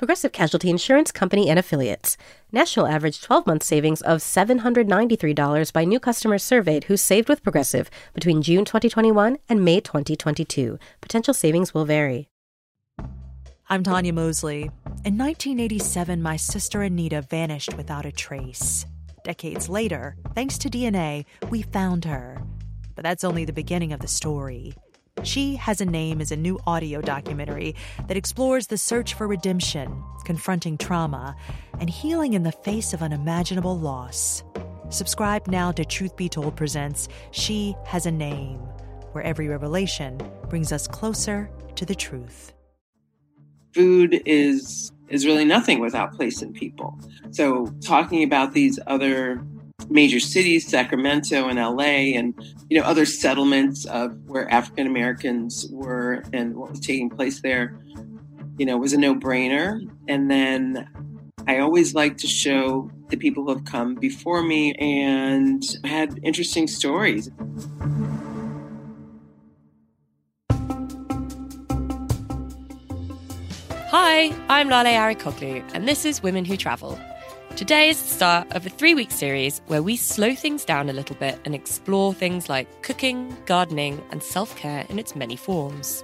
Progressive Casualty Insurance Company and Affiliates. National average 12 month savings of $793 by new customers surveyed who saved with Progressive between June 2021 and May 2022. Potential savings will vary. I'm Tanya Mosley. In 1987, my sister Anita vanished without a trace. Decades later, thanks to DNA, we found her. But that's only the beginning of the story. She Has a Name is a new audio documentary that explores the search for redemption, confronting trauma, and healing in the face of unimaginable loss. Subscribe now to Truth Be Told Presents She Has a Name, where every revelation brings us closer to the truth. Food is is really nothing without place and people. So talking about these other major cities, Sacramento and LA, and you know other settlements of where African Americans were and what was taking place there, you know, was a no-brainer. And then I always like to show the people who have come before me and had interesting stories. Hi, I'm Lale Arikoglu, and this is Women Who Travel Today is the start of a three week series where we slow things down a little bit and explore things like cooking, gardening, and self care in its many forms.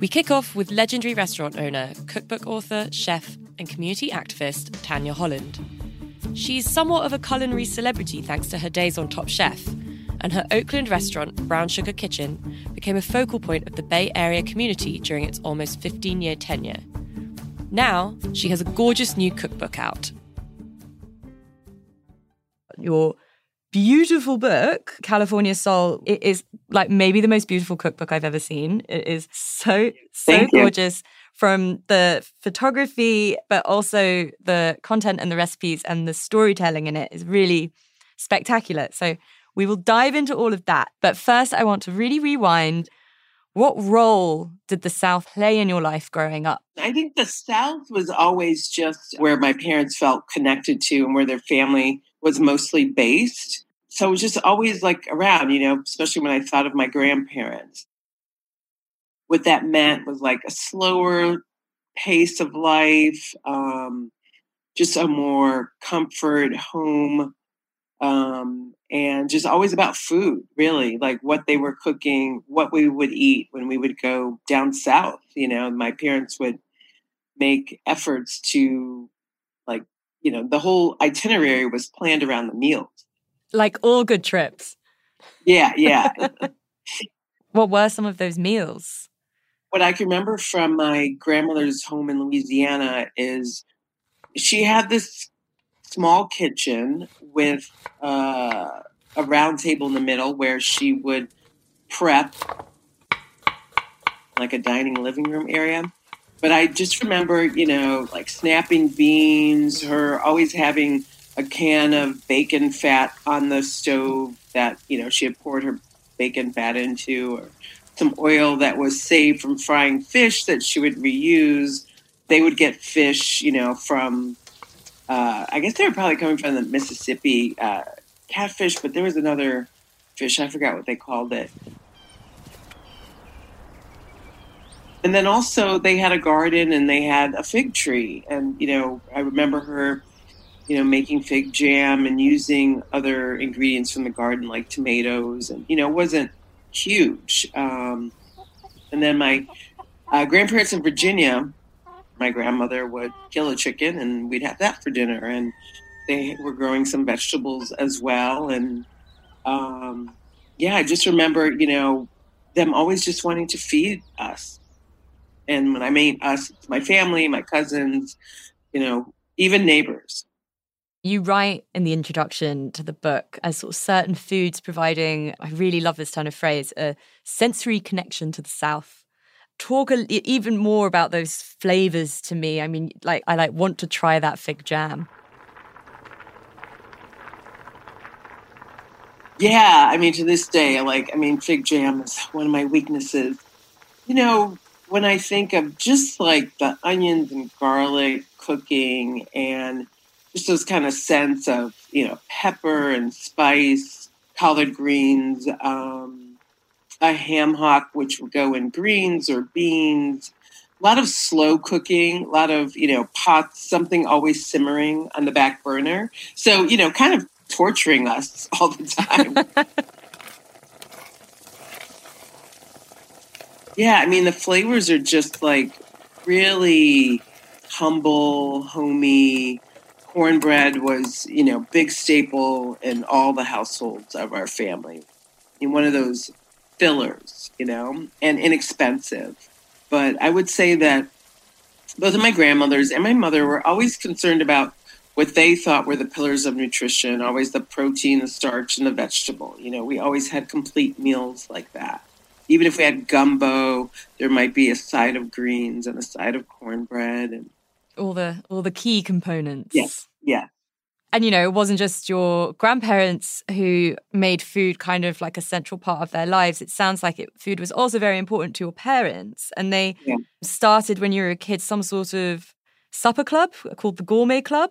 We kick off with legendary restaurant owner, cookbook author, chef, and community activist Tanya Holland. She's somewhat of a culinary celebrity thanks to her days on Top Chef and her Oakland restaurant, Brown Sugar Kitchen, became a focal point of the Bay Area community during its almost 15 year tenure. Now, she has a gorgeous new cookbook out. Your beautiful book, California Soul, it is like maybe the most beautiful cookbook I've ever seen. It is so, so Thank gorgeous you. from the photography, but also the content and the recipes and the storytelling in it is really spectacular. So we will dive into all of that. But first, I want to really rewind. What role did the South play in your life growing up? I think the South was always just where my parents felt connected to and where their family was mostly based. So it was just always like around, you know, especially when I thought of my grandparents. What that meant was like a slower pace of life, um, just a more comfort home um, and just always about food, really, like what they were cooking, what we would eat when we would go down south. You know, my parents would make efforts to, like, you know, the whole itinerary was planned around the meals. Like all good trips. Yeah, yeah. what were some of those meals? What I can remember from my grandmother's home in Louisiana is she had this small kitchen with uh, a round table in the middle where she would prep like a dining living room area. But I just remember, you know, like snapping beans, her always having a can of bacon fat on the stove that, you know, she had poured her bacon fat into, or some oil that was saved from frying fish that she would reuse. They would get fish, you know, from uh, I guess they were probably coming from the Mississippi uh, catfish, but there was another fish. I forgot what they called it. And then also they had a garden and they had a fig tree. And, you know, I remember her, you know, making fig jam and using other ingredients from the garden like tomatoes. And, you know, it wasn't huge. Um, and then my uh, grandparents in Virginia, my grandmother would kill a chicken and we'd have that for dinner. And they were growing some vegetables as well. And um, yeah, I just remember, you know, them always just wanting to feed us. And when I mean us, my family, my cousins, you know, even neighbors. You write in the introduction to the book as sort of certain foods providing, I really love this kind of phrase, a sensory connection to the South. Talk a, even more about those flavors to me. I mean, like I like want to try that fig jam. Yeah, I mean, to this day, like, I mean, fig jam is one of my weaknesses. You know, when I think of just like the onions and garlic cooking and just those kind of sense of, you know, pepper and spice, collard greens, um, a ham hock, which would go in greens or beans, a lot of slow cooking, a lot of, you know, pots, something always simmering on the back burner. So, you know, kind of torturing us all the time. yeah, I mean, the flavors are just like really humble, homey. Cornbread was, you know, big staple in all the households of our family. In one of those fillers, you know, and inexpensive. But I would say that both of my grandmothers and my mother were always concerned about what they thought were the pillars of nutrition always the protein, the starch, and the vegetable. You know, we always had complete meals like that. Even if we had gumbo, there might be a side of greens and a side of cornbread and all the all the key components. Yes. Yeah. And you know, it wasn't just your grandparents who made food kind of like a central part of their lives. It sounds like it, food was also very important to your parents, and they yeah. started when you were a kid some sort of supper club called the Gourmet Club.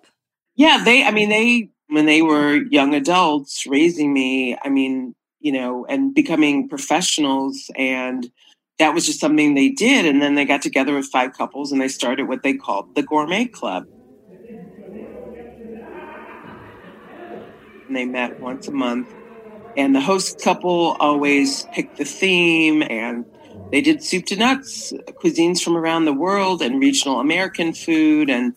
Yeah, they, I mean, they, when they were young adults raising me, I mean, you know, and becoming professionals. And that was just something they did. And then they got together with five couples and they started what they called the Gourmet Club. And they met once a month. And the host couple always picked the theme and they did soup to nuts, cuisines from around the world and regional American food. And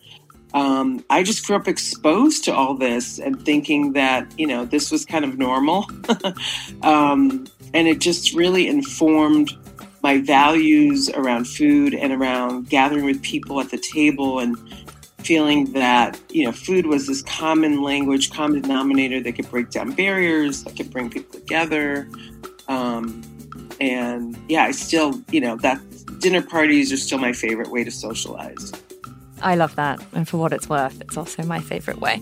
um, I just grew up exposed to all this and thinking that, you know, this was kind of normal. um, and it just really informed my values around food and around gathering with people at the table and feeling that, you know, food was this common language, common denominator that could break down barriers, that could bring people together. Um, and yeah, I still, you know, that dinner parties are still my favorite way to socialize. I love that. And for what it's worth, it's also my favorite way.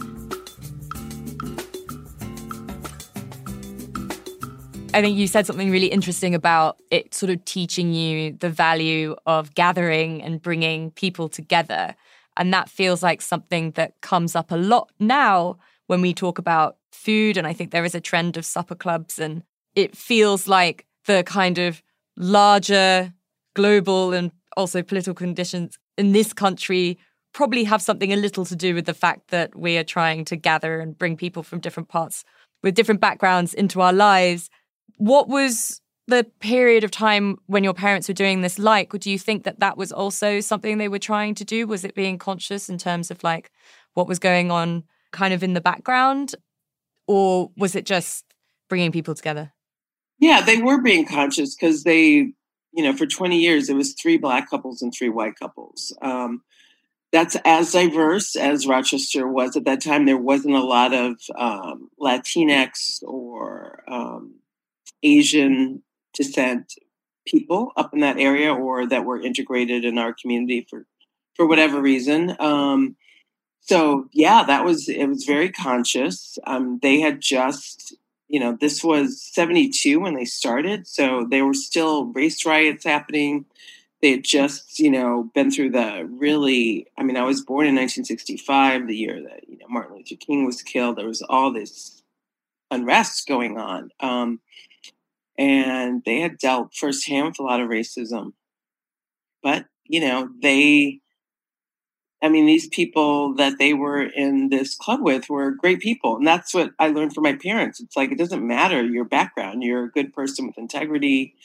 I think you said something really interesting about it sort of teaching you the value of gathering and bringing people together. And that feels like something that comes up a lot now when we talk about food. And I think there is a trend of supper clubs, and it feels like the kind of larger global and also political conditions in this country probably have something a little to do with the fact that we are trying to gather and bring people from different parts with different backgrounds into our lives. What was the period of time when your parents were doing this like? Do you think that that was also something they were trying to do? Was it being conscious in terms of like what was going on kind of in the background? Or was it just bringing people together? Yeah, they were being conscious because they, you know, for 20 years, it was three black couples and three white couples. Um, that's as diverse as Rochester was at that time. There wasn't a lot of um, Latinx or um, Asian descent people up in that area, or that were integrated in our community for for whatever reason. Um, so yeah, that was it was very conscious. Um, they had just you know this was 72 when they started so there were still race riots happening they had just, you know, been through the really, I mean, I was born in 1965, the year that, you know, Martin Luther King was killed. There was all this unrest going on. Um, Mm-hmm. and they had dealt firsthand with a lot of racism. But, you know, they, I mean, these people that they were in this club with were great people. And that's what I learned from my parents. It's like, it doesn't matter your background. You're a good person with integrity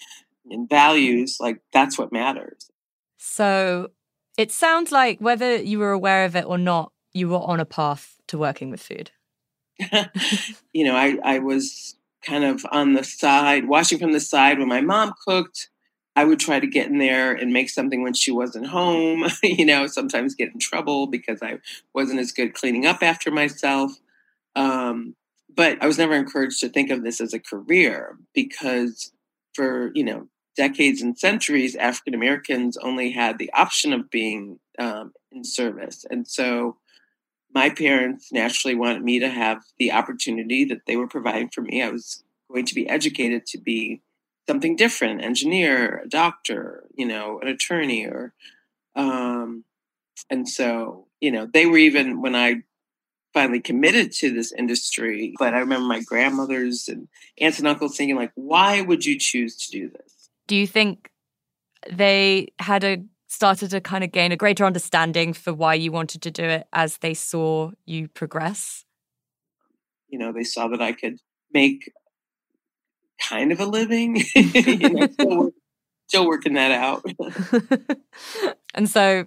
and mm-hmm. values, like that's what matters. So it sounds like whether you were aware of it or not, you were on a path to working with food. you know, I, I was kind of on the side, watching from the side when my mom cooked. I would try to get in there and make something when she wasn't home, you know, sometimes get in trouble because I wasn't as good cleaning up after myself. Um, but I was never encouraged to think of this as a career because for, you know, decades and centuries, African Americans only had the option of being um, in service. And so my parents naturally wanted me to have the opportunity that they were providing for me. I was going to be educated to be something different engineer a doctor you know an attorney or um and so you know they were even when i finally committed to this industry but i remember my grandmothers and aunts and uncles thinking like why would you choose to do this do you think they had a started to kind of gain a greater understanding for why you wanted to do it as they saw you progress you know they saw that i could make kind of a living. you know, still, still working that out. and so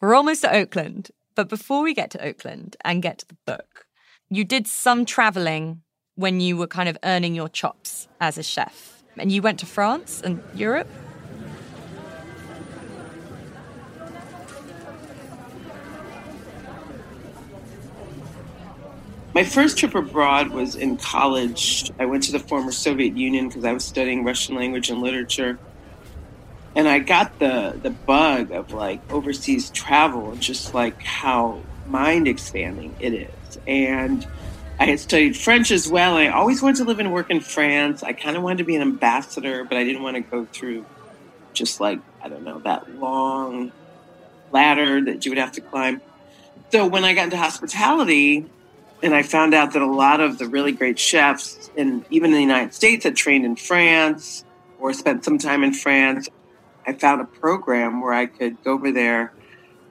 we're almost at Oakland. But before we get to Oakland and get to the book, you did some traveling when you were kind of earning your chops as a chef. And you went to France and Europe. My first trip abroad was in college. I went to the former Soviet Union because I was studying Russian language and literature. And I got the the bug of like overseas travel just like how mind expanding it is. And I had studied French as well. I always wanted to live and work in France. I kind of wanted to be an ambassador, but I didn't want to go through just like, I don't know, that long ladder that you would have to climb. So when I got into hospitality, and I found out that a lot of the really great chefs, and even in the United States, had trained in France or spent some time in France. I found a program where I could go over there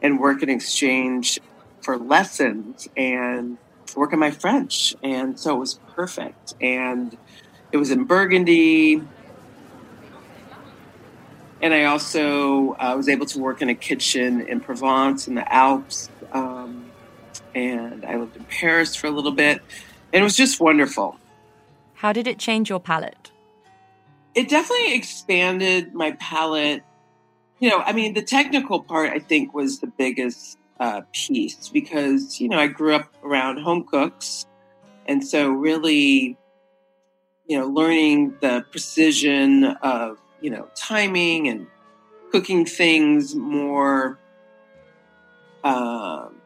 and work in exchange for lessons and work on my French. And so it was perfect. And it was in Burgundy. And I also uh, was able to work in a kitchen in Provence in the Alps. Um, and I lived in Paris for a little bit. And it was just wonderful. How did it change your palate? It definitely expanded my palate. You know, I mean, the technical part I think was the biggest uh, piece because, you know, I grew up around home cooks. And so, really, you know, learning the precision of, you know, timing and cooking things more um,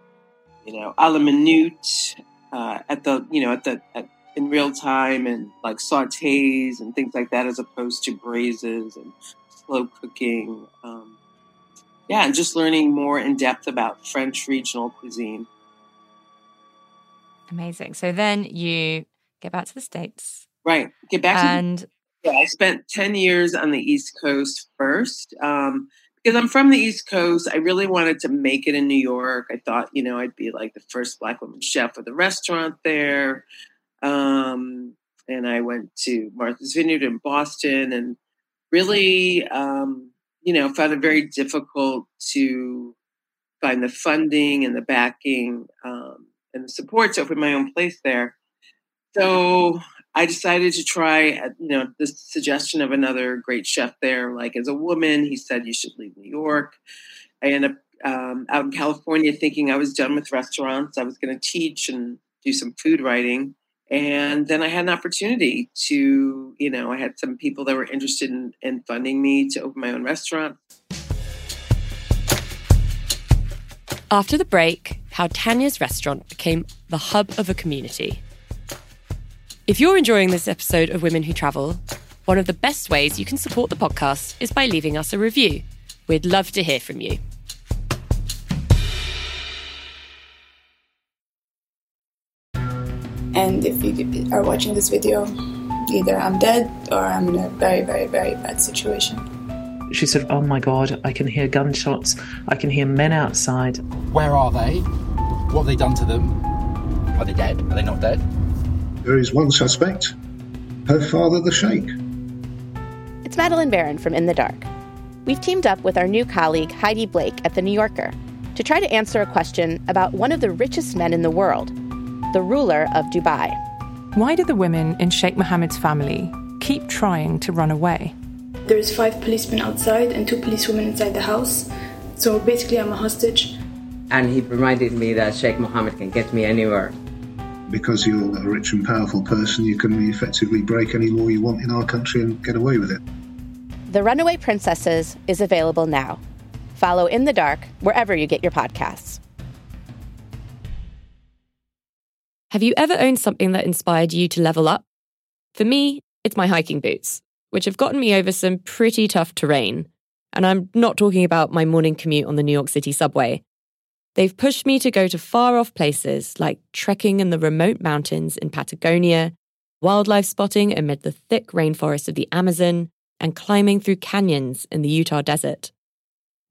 you know, a la minute uh, at the, you know, at the, at, in real time and like sautés and things like that, as opposed to braises and slow cooking. Um, yeah, and just learning more in depth about French regional cuisine. Amazing. So then you get back to the States. Right. Get back and to the, yeah, I spent 10 years on the East Coast first. Um, because I'm from the East Coast, I really wanted to make it in New York. I thought, you know, I'd be like the first Black woman chef of the restaurant there. Um, and I went to Martha's Vineyard in Boston and really, um, you know, found it very difficult to find the funding and the backing um, and the support to open my own place there. So I decided to try, uh, you know, the suggestion of another great chef there. Like as a woman, he said you should leave New York. I ended up um, out in California thinking I was done with restaurants. I was going to teach and do some food writing. And then I had an opportunity to, you know, I had some people that were interested in, in funding me to open my own restaurant. After the break, how Tanya's restaurant became the hub of a community. If you're enjoying this episode of Women Who Travel, one of the best ways you can support the podcast is by leaving us a review. We'd love to hear from you. And if you are watching this video, either I'm dead or I'm in a very, very, very bad situation. She said, Oh my God, I can hear gunshots. I can hear men outside. Where are they? What have they done to them? Are they dead? Are they not dead? There is one suspect, her father, the Sheikh. It's Madeleine Baran from In the Dark. We've teamed up with our new colleague Heidi Blake at The New Yorker to try to answer a question about one of the richest men in the world, the ruler of Dubai. Why do the women in Sheikh Mohammed's family keep trying to run away? There's five policemen outside and two policewomen inside the house. So basically, I'm a hostage. And he reminded me that Sheikh Mohammed can get me anywhere. Because you're a rich and powerful person, you can effectively break any law you want in our country and get away with it. The Runaway Princesses is available now. Follow In the Dark wherever you get your podcasts. Have you ever owned something that inspired you to level up? For me, it's my hiking boots, which have gotten me over some pretty tough terrain. And I'm not talking about my morning commute on the New York City subway. They've pushed me to go to far off places like trekking in the remote mountains in Patagonia, wildlife spotting amid the thick rainforests of the Amazon, and climbing through canyons in the Utah desert.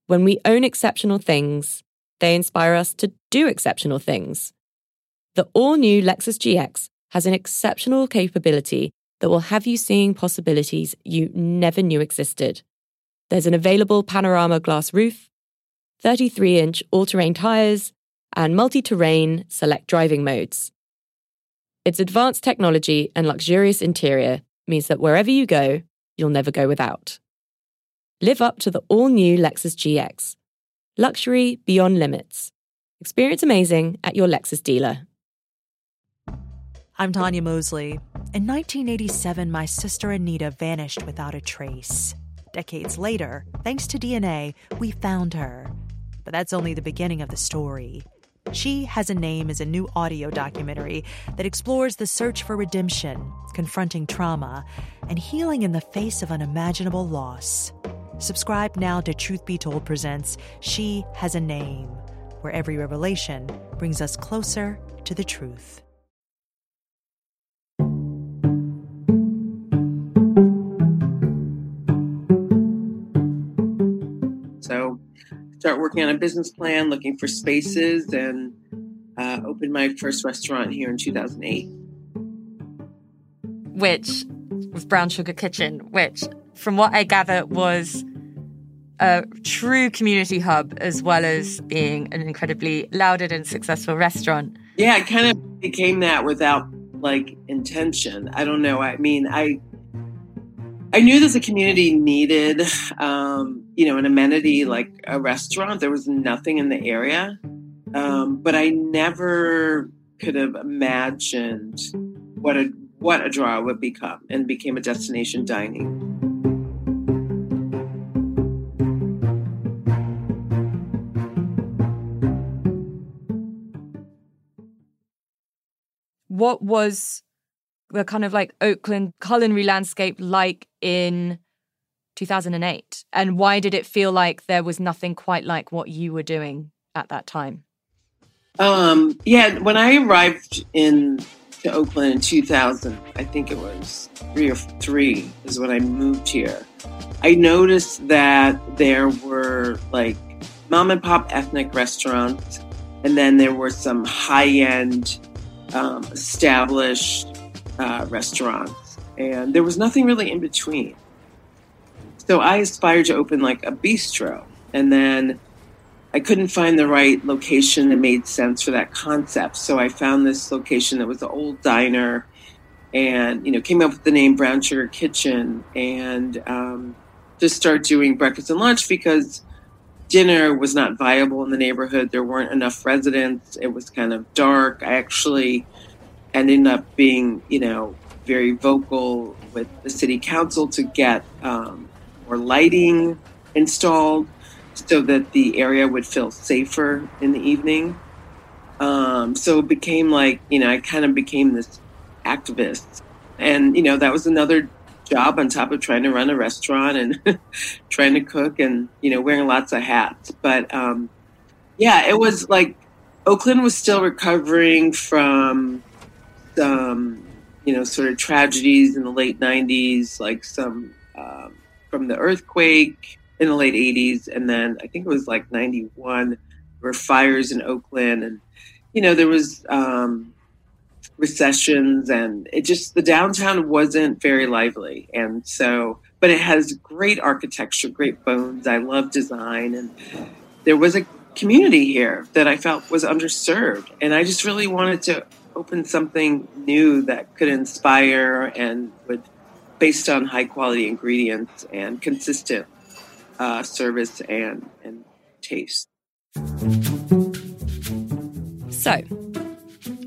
When we own exceptional things, they inspire us to do exceptional things. The all new Lexus GX has an exceptional capability that will have you seeing possibilities you never knew existed. There's an available panorama glass roof, 33 inch all terrain tyres, and multi terrain select driving modes. Its advanced technology and luxurious interior means that wherever you go, you'll never go without. Live up to the all new Lexus GX. Luxury beyond limits. Experience amazing at your Lexus dealer. I'm Tanya Mosley. In 1987, my sister Anita vanished without a trace. Decades later, thanks to DNA, we found her. But that's only the beginning of the story. She Has a Name is a new audio documentary that explores the search for redemption, confronting trauma, and healing in the face of unimaginable loss. Subscribe now to Truth Be Told Presents She Has a Name, where every revelation brings us closer to the truth. Start working on a business plan, looking for spaces, and uh, opened my first restaurant here in 2008. Which was Brown Sugar Kitchen, which, from what I gather, was a true community hub as well as being an incredibly lauded and successful restaurant. Yeah, it kind of became that without like intention. I don't know. I mean, I I knew that the community needed, um, you know, an amenity like a restaurant. There was nothing in the area, um, but I never could have imagined what a what a draw would become, and became a destination dining. What was the kind of like Oakland culinary landscape like in 2008? And why did it feel like there was nothing quite like what you were doing at that time? Um, yeah, when I arrived in to Oakland in 2000, I think it was three or three is when I moved here. I noticed that there were like mom and pop ethnic restaurants, and then there were some high end um, established uh, restaurants, and there was nothing really in between. So I aspired to open like a bistro, and then I couldn't find the right location that made sense for that concept. So I found this location that was an old diner, and you know came up with the name Brown Sugar Kitchen, and um, just start doing breakfast and lunch because dinner was not viable in the neighborhood. There weren't enough residents. It was kind of dark. I actually ended up being, you know, very vocal with the city council to get um, more lighting installed so that the area would feel safer in the evening. Um, so it became like, you know, I kind of became this activist. And, you know, that was another job on top of trying to run a restaurant and trying to cook and, you know, wearing lots of hats. But um, yeah, it was like Oakland was still recovering from some, you know, sort of tragedies in the late 90s, like some um, from the earthquake in the late 80s. And then I think it was like 91, there were fires in Oakland. And, you know, there was um, recessions and it just, the downtown wasn't very lively. And so, but it has great architecture, great bones. I love design. And there was a community here that I felt was underserved. And I just really wanted to open something new that could inspire and would based on high quality ingredients and consistent uh, service and, and taste. So,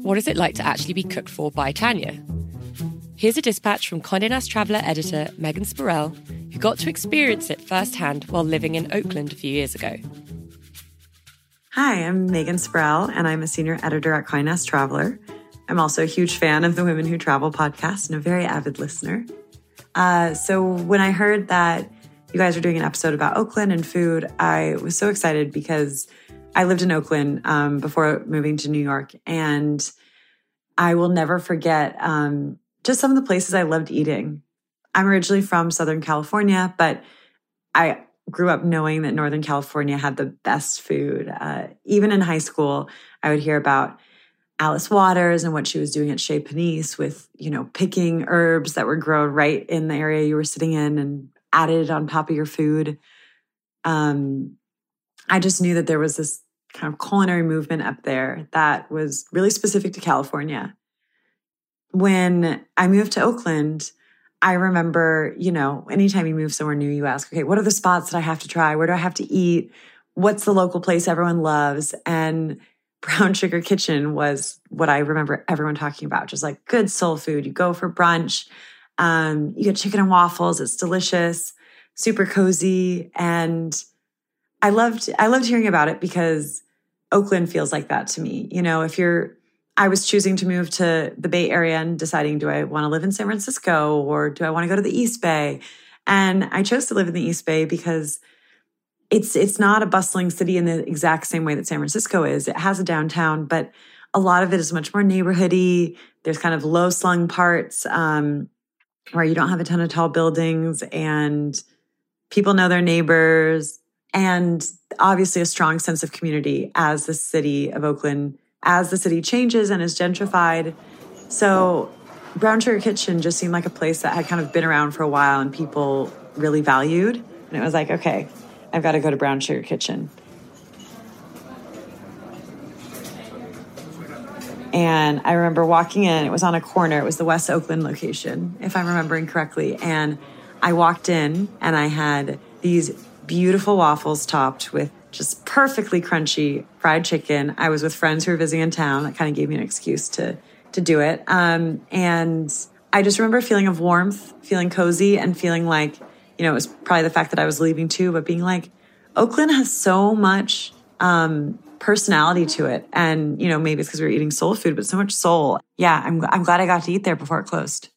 what is it like to actually be cooked for by Tanya? Here's a dispatch from Condé Nast Traveler editor Megan Spurrell, who got to experience it firsthand while living in Oakland a few years ago. Hi, I'm Megan Spurrell, and I'm a senior editor at Condé Nast Traveler. I'm also a huge fan of the Women Who Travel podcast and a very avid listener. Uh, so when I heard that you guys are doing an episode about Oakland and food, I was so excited because I lived in Oakland um, before moving to New York, and I will never forget um, just some of the places I loved eating. I'm originally from Southern California, but I grew up knowing that Northern California had the best food. Uh, even in high school, I would hear about Alice Waters and what she was doing at Chez Panisse with, you know, picking herbs that were grown right in the area you were sitting in and added on top of your food. Um, I just knew that there was this kind of culinary movement up there that was really specific to California when I moved to Oakland, I remember, you know, anytime you move somewhere new, you ask, okay, what are the spots that I have to try? Where do I have to eat? What's the local place everyone loves? And Brown Sugar Kitchen was what I remember everyone talking about, just like good soul food. You go for brunch, um, you get chicken and waffles. It's delicious, super cozy. And I loved, I loved hearing about it because Oakland feels like that to me. You know, if you're, I was choosing to move to the Bay Area and deciding do I want to live in San Francisco or do I want to go to the East Bay? And I chose to live in the East Bay because it's it's not a bustling city in the exact same way that San Francisco is. It has a downtown, but a lot of it is much more neighborhoody. There's kind of low slung parts um, where you don't have a ton of tall buildings and people know their neighbors and obviously a strong sense of community as the city of Oakland as the city changes and is gentrified. So Brown Sugar Kitchen just seemed like a place that had kind of been around for a while and people really valued. And it was like, okay, I've got to go to Brown Sugar Kitchen. And I remember walking in, it was on a corner, it was the West Oakland location, if I'm remembering correctly. And I walked in and I had these beautiful waffles topped with just perfectly crunchy fried chicken. I was with friends who were visiting in town. That kind of gave me an excuse to to do it. Um, and I just remember feeling of warmth, feeling cozy, and feeling like, you know, it was probably the fact that I was leaving too, but being like, Oakland has so much um, personality to it. And, you know, maybe it's because we were eating soul food, but so much soul. Yeah, I'm, I'm glad I got to eat there before it closed.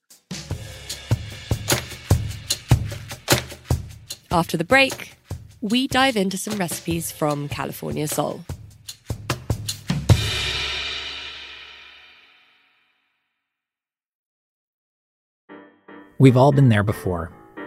After the break, we dive into some recipes from California Soul. We've all been there before.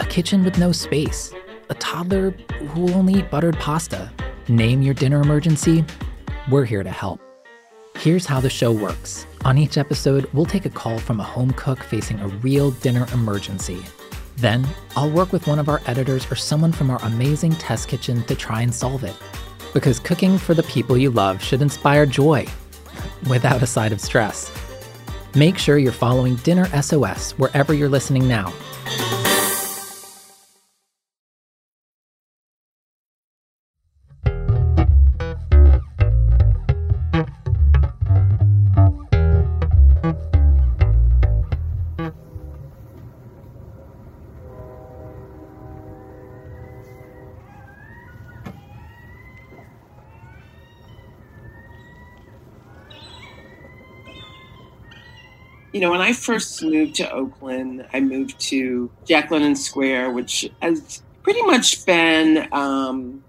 a kitchen with no space, a toddler who will only eat buttered pasta. Name your dinner emergency. We're here to help. Here's how the show works. On each episode, we'll take a call from a home cook facing a real dinner emergency then, I'll work with one of our editors or someone from our amazing test kitchen to try and solve it. Because cooking for the people you love should inspire joy, without a side of stress. Make sure you're following Dinner SOS wherever you're listening now you know, when I first moved to Oakland, I moved to Jack London Square, which has pretty much been, um,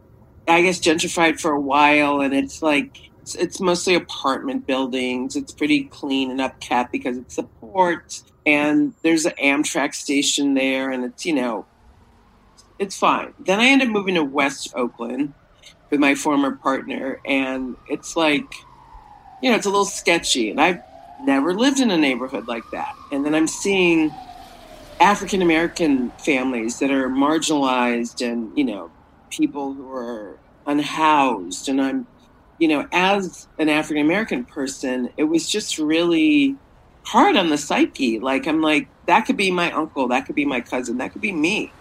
I guess, gentrified for a while. And it's like It's, it's mostly apartment buildings. It's pretty clean and upkept because it's a port, and there's an Amtrak station there, and it's you know, it's fine. Then I ended up moving to West Oakland with my former partner, and it's like, you know, it's a little sketchy, and I've never lived in a neighborhood like that, and then I'm seeing African American families that are marginalized and, you know, people who are unhoused. And I'm, you know, as an African American person, it was just really hard on the psyche. Like, I'm like, that could be my uncle, that could be my cousin, that could be me.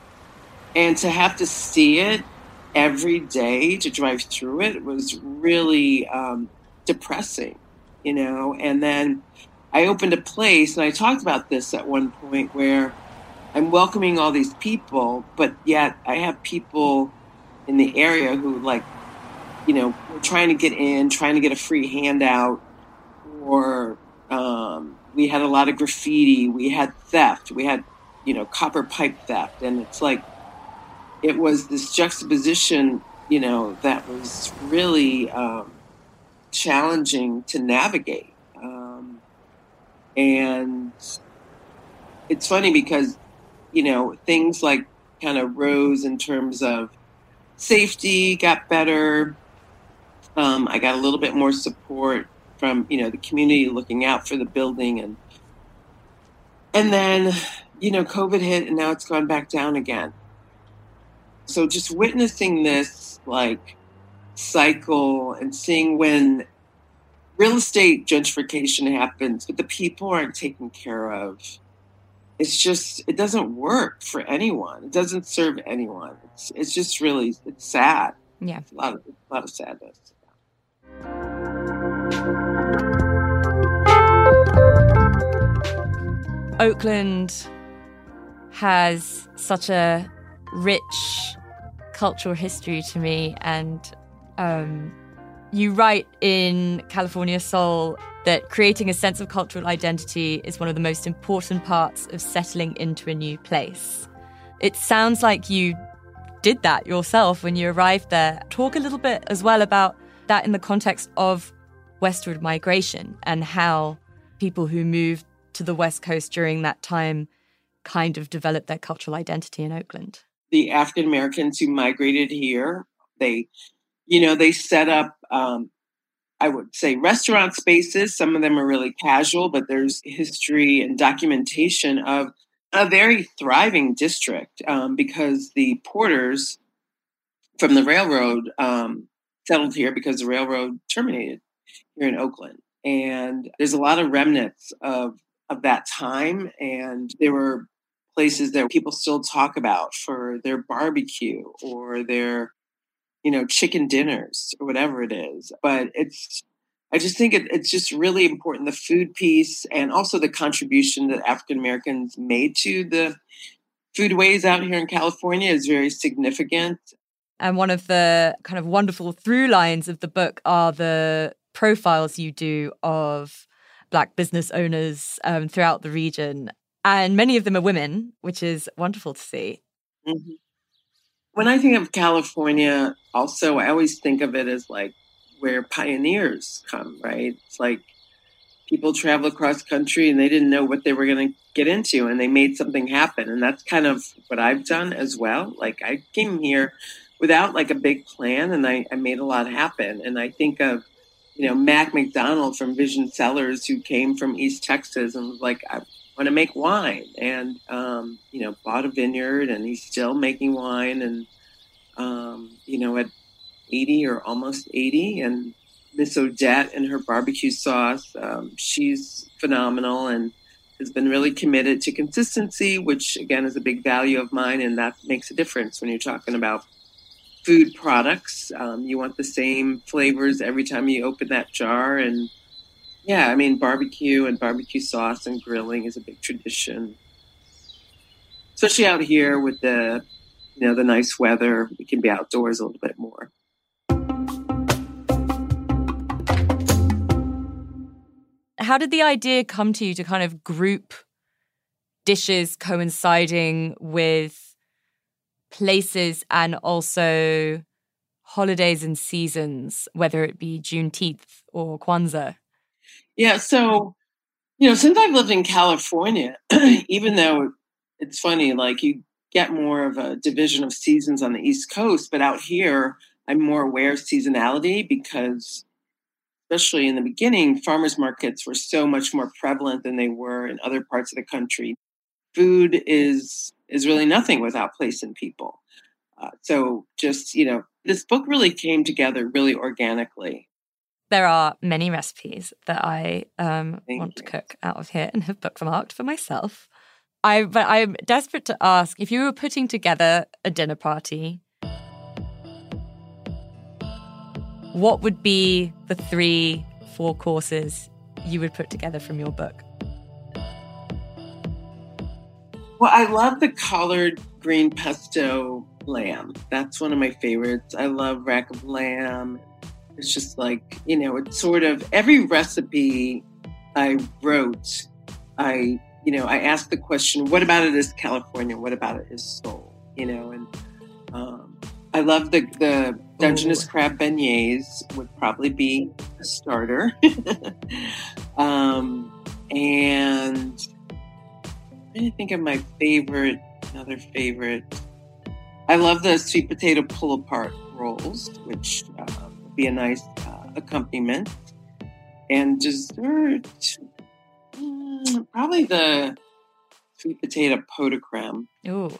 And to have to see it every day, to drive through it, was really um, depressing, you know. And then I opened a place, and I talked about this at one point where I'm welcoming all these people, but yet I have people in the area who like, you know, we're trying to get in, trying to get a free handout, or um, we had a lot of graffiti, we had theft, we had, you know, copper pipe theft, and it's like, it was this juxtaposition, you know, that was really um, challenging to navigate, um, and it's funny because you know, things like kind of rose in terms of safety, got better. Um, I got a little bit more support from, you know, the community looking out for the building and and then, you know, COVID hit and now it's gone back down again. So just witnessing this like cycle and seeing when real estate gentrification happens, but the people aren't taken care of it's just it doesn't work for anyone. It doesn't serve anyone. It's it's just really it's sad. Yeah, it's a lot of a lot of sadness. Oakland has such a rich cultural history to me, and um, you write in California Soul that creating a sense of cultural identity is one of the most important parts of settling into a new place. It sounds like you did that yourself when you arrived there. Talk a little bit as well about that in the context of westward migration and how people who moved to the West Coast during that time kind of developed their cultural identity in Oakland. The African Americans who migrated here, they, you know, they set up um, I would say restaurant spaces. Some of them are really casual, but there's history and documentation of a very thriving district um, because the porters from the railroad um, settled here because the railroad terminated here in Oakland. And there's a lot of remnants of, of that time. And there were places that people still talk about for their barbecue or their you know, chicken dinners or whatever it is. But it's, I just think it, it's just really important the food piece and also the contribution that African Americans made to the foodways out here in California is very significant. And one of the kind of wonderful through lines of the book are the profiles you do of Black business owners um, throughout the region. And many of them are women, which is wonderful to see. Mm-hmm. When I think of California, also, I always think of it as like where pioneers come, right? It's like people travel across country and they didn't know what they were going to get into and they made something happen. And that's kind of what I've done as well. Like I came here without like a big plan and I, I made a lot happen. And I think of, you know, Mac McDonald from Vision Cellars who came from East Texas and was like, want to make wine. And um, you know bought a vineyard and he's still making wine and um, you know at 80 or almost 80 and miss odette and her barbecue sauce um, she's phenomenal and has been really committed to consistency which again is a big value of mine. And that makes a difference when you're talking about food products. Um, you want the same flavors every time you open that jar. And yeah, I mean, barbecue and barbecue sauce and grilling is a big tradition, especially out here with the, you know, the nice weather. We can be outdoors a little bit more. How did the idea come to you to kind of group dishes coinciding with places and also holidays and seasons, whether it be Juneteenth or Kwanzaa? Yeah, so you know, since I've lived in California, even though it's funny, like you get more of a division of seasons on the East Coast, but out here, I'm more aware of seasonality because, especially in the beginning, farmers markets were so much more prevalent than they were in other parts of the country. Food is is really nothing without place and people. Uh, so, just you know, this book really came together really organically. There are many recipes that I um, want you. to cook out of here and have bookmarked for myself. I but I'm desperate to ask if you were putting together a dinner party, what would be the three, four courses you would put together from your book? Well, I love the collard green pesto lamb. That's one of my favorites. I love rack of lamb. It's just like, you know, it's sort of every recipe I wrote, I you know, I asked the question, what about it is California? What about it is soul? You know, and um, I love the, the Dungeness Ooh. crab beignets would probably be a starter. um, and I'm trying to think of my favorite, another favorite. I love the sweet potato pull apart rolls, which uh, be a nice uh, accompaniment. And dessert, Mm, probably the sweet potato pot de creme. Ooh.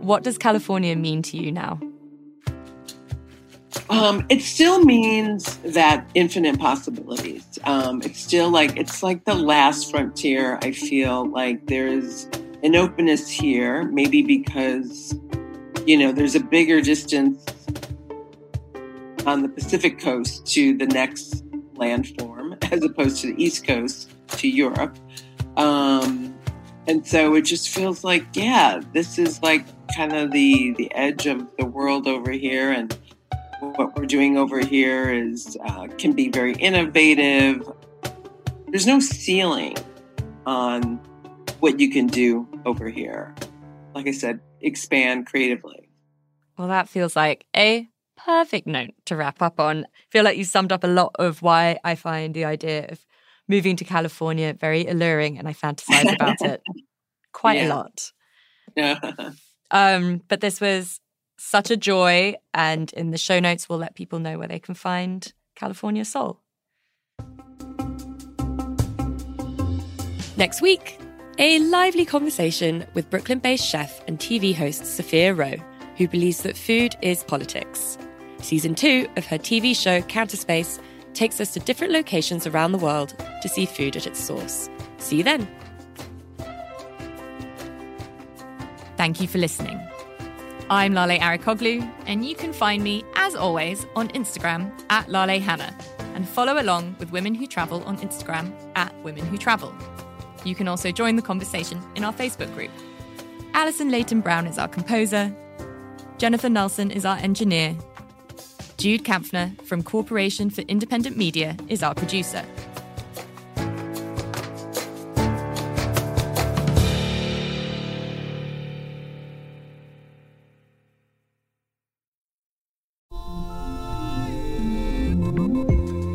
What does California mean to you now? Um, it still means that infinite possibilities. Um, it's still like it's like the last frontier. I feel like there's an openness here, maybe because you know there's a bigger distance on the Pacific coast to the next landform as opposed to the East Coast to Europe. Um, and so it just feels like, yeah, this is like kind of the the edge of the world over here, and what we're doing over here is uh, can be very innovative. There's no ceiling on what you can do over here. Like I said, expand creatively. Well, that feels like a perfect note to wrap up on. I feel like you summed up a lot of why I find the idea of moving to California very alluring and I fantasize about it quite yeah. a lot. Yeah. um, but this was such a joy. And in the show notes, we'll let people know where they can find California Soul. Next week, a lively conversation with Brooklyn based chef and TV host Sophia Roe, who believes that food is politics. Season two of her TV show Counterspace takes us to different locations around the world to see food at its source. See you then. Thank you for listening. I'm Lale Arikoglu, and you can find me, as always, on Instagram at Lale Hannah, and follow along with Women Who Travel on Instagram at Women Who Travel. You can also join the conversation in our Facebook group. Alison Layton Brown is our composer. Jennifer Nelson is our engineer. Jude Kampfner from Corporation for Independent Media is our producer.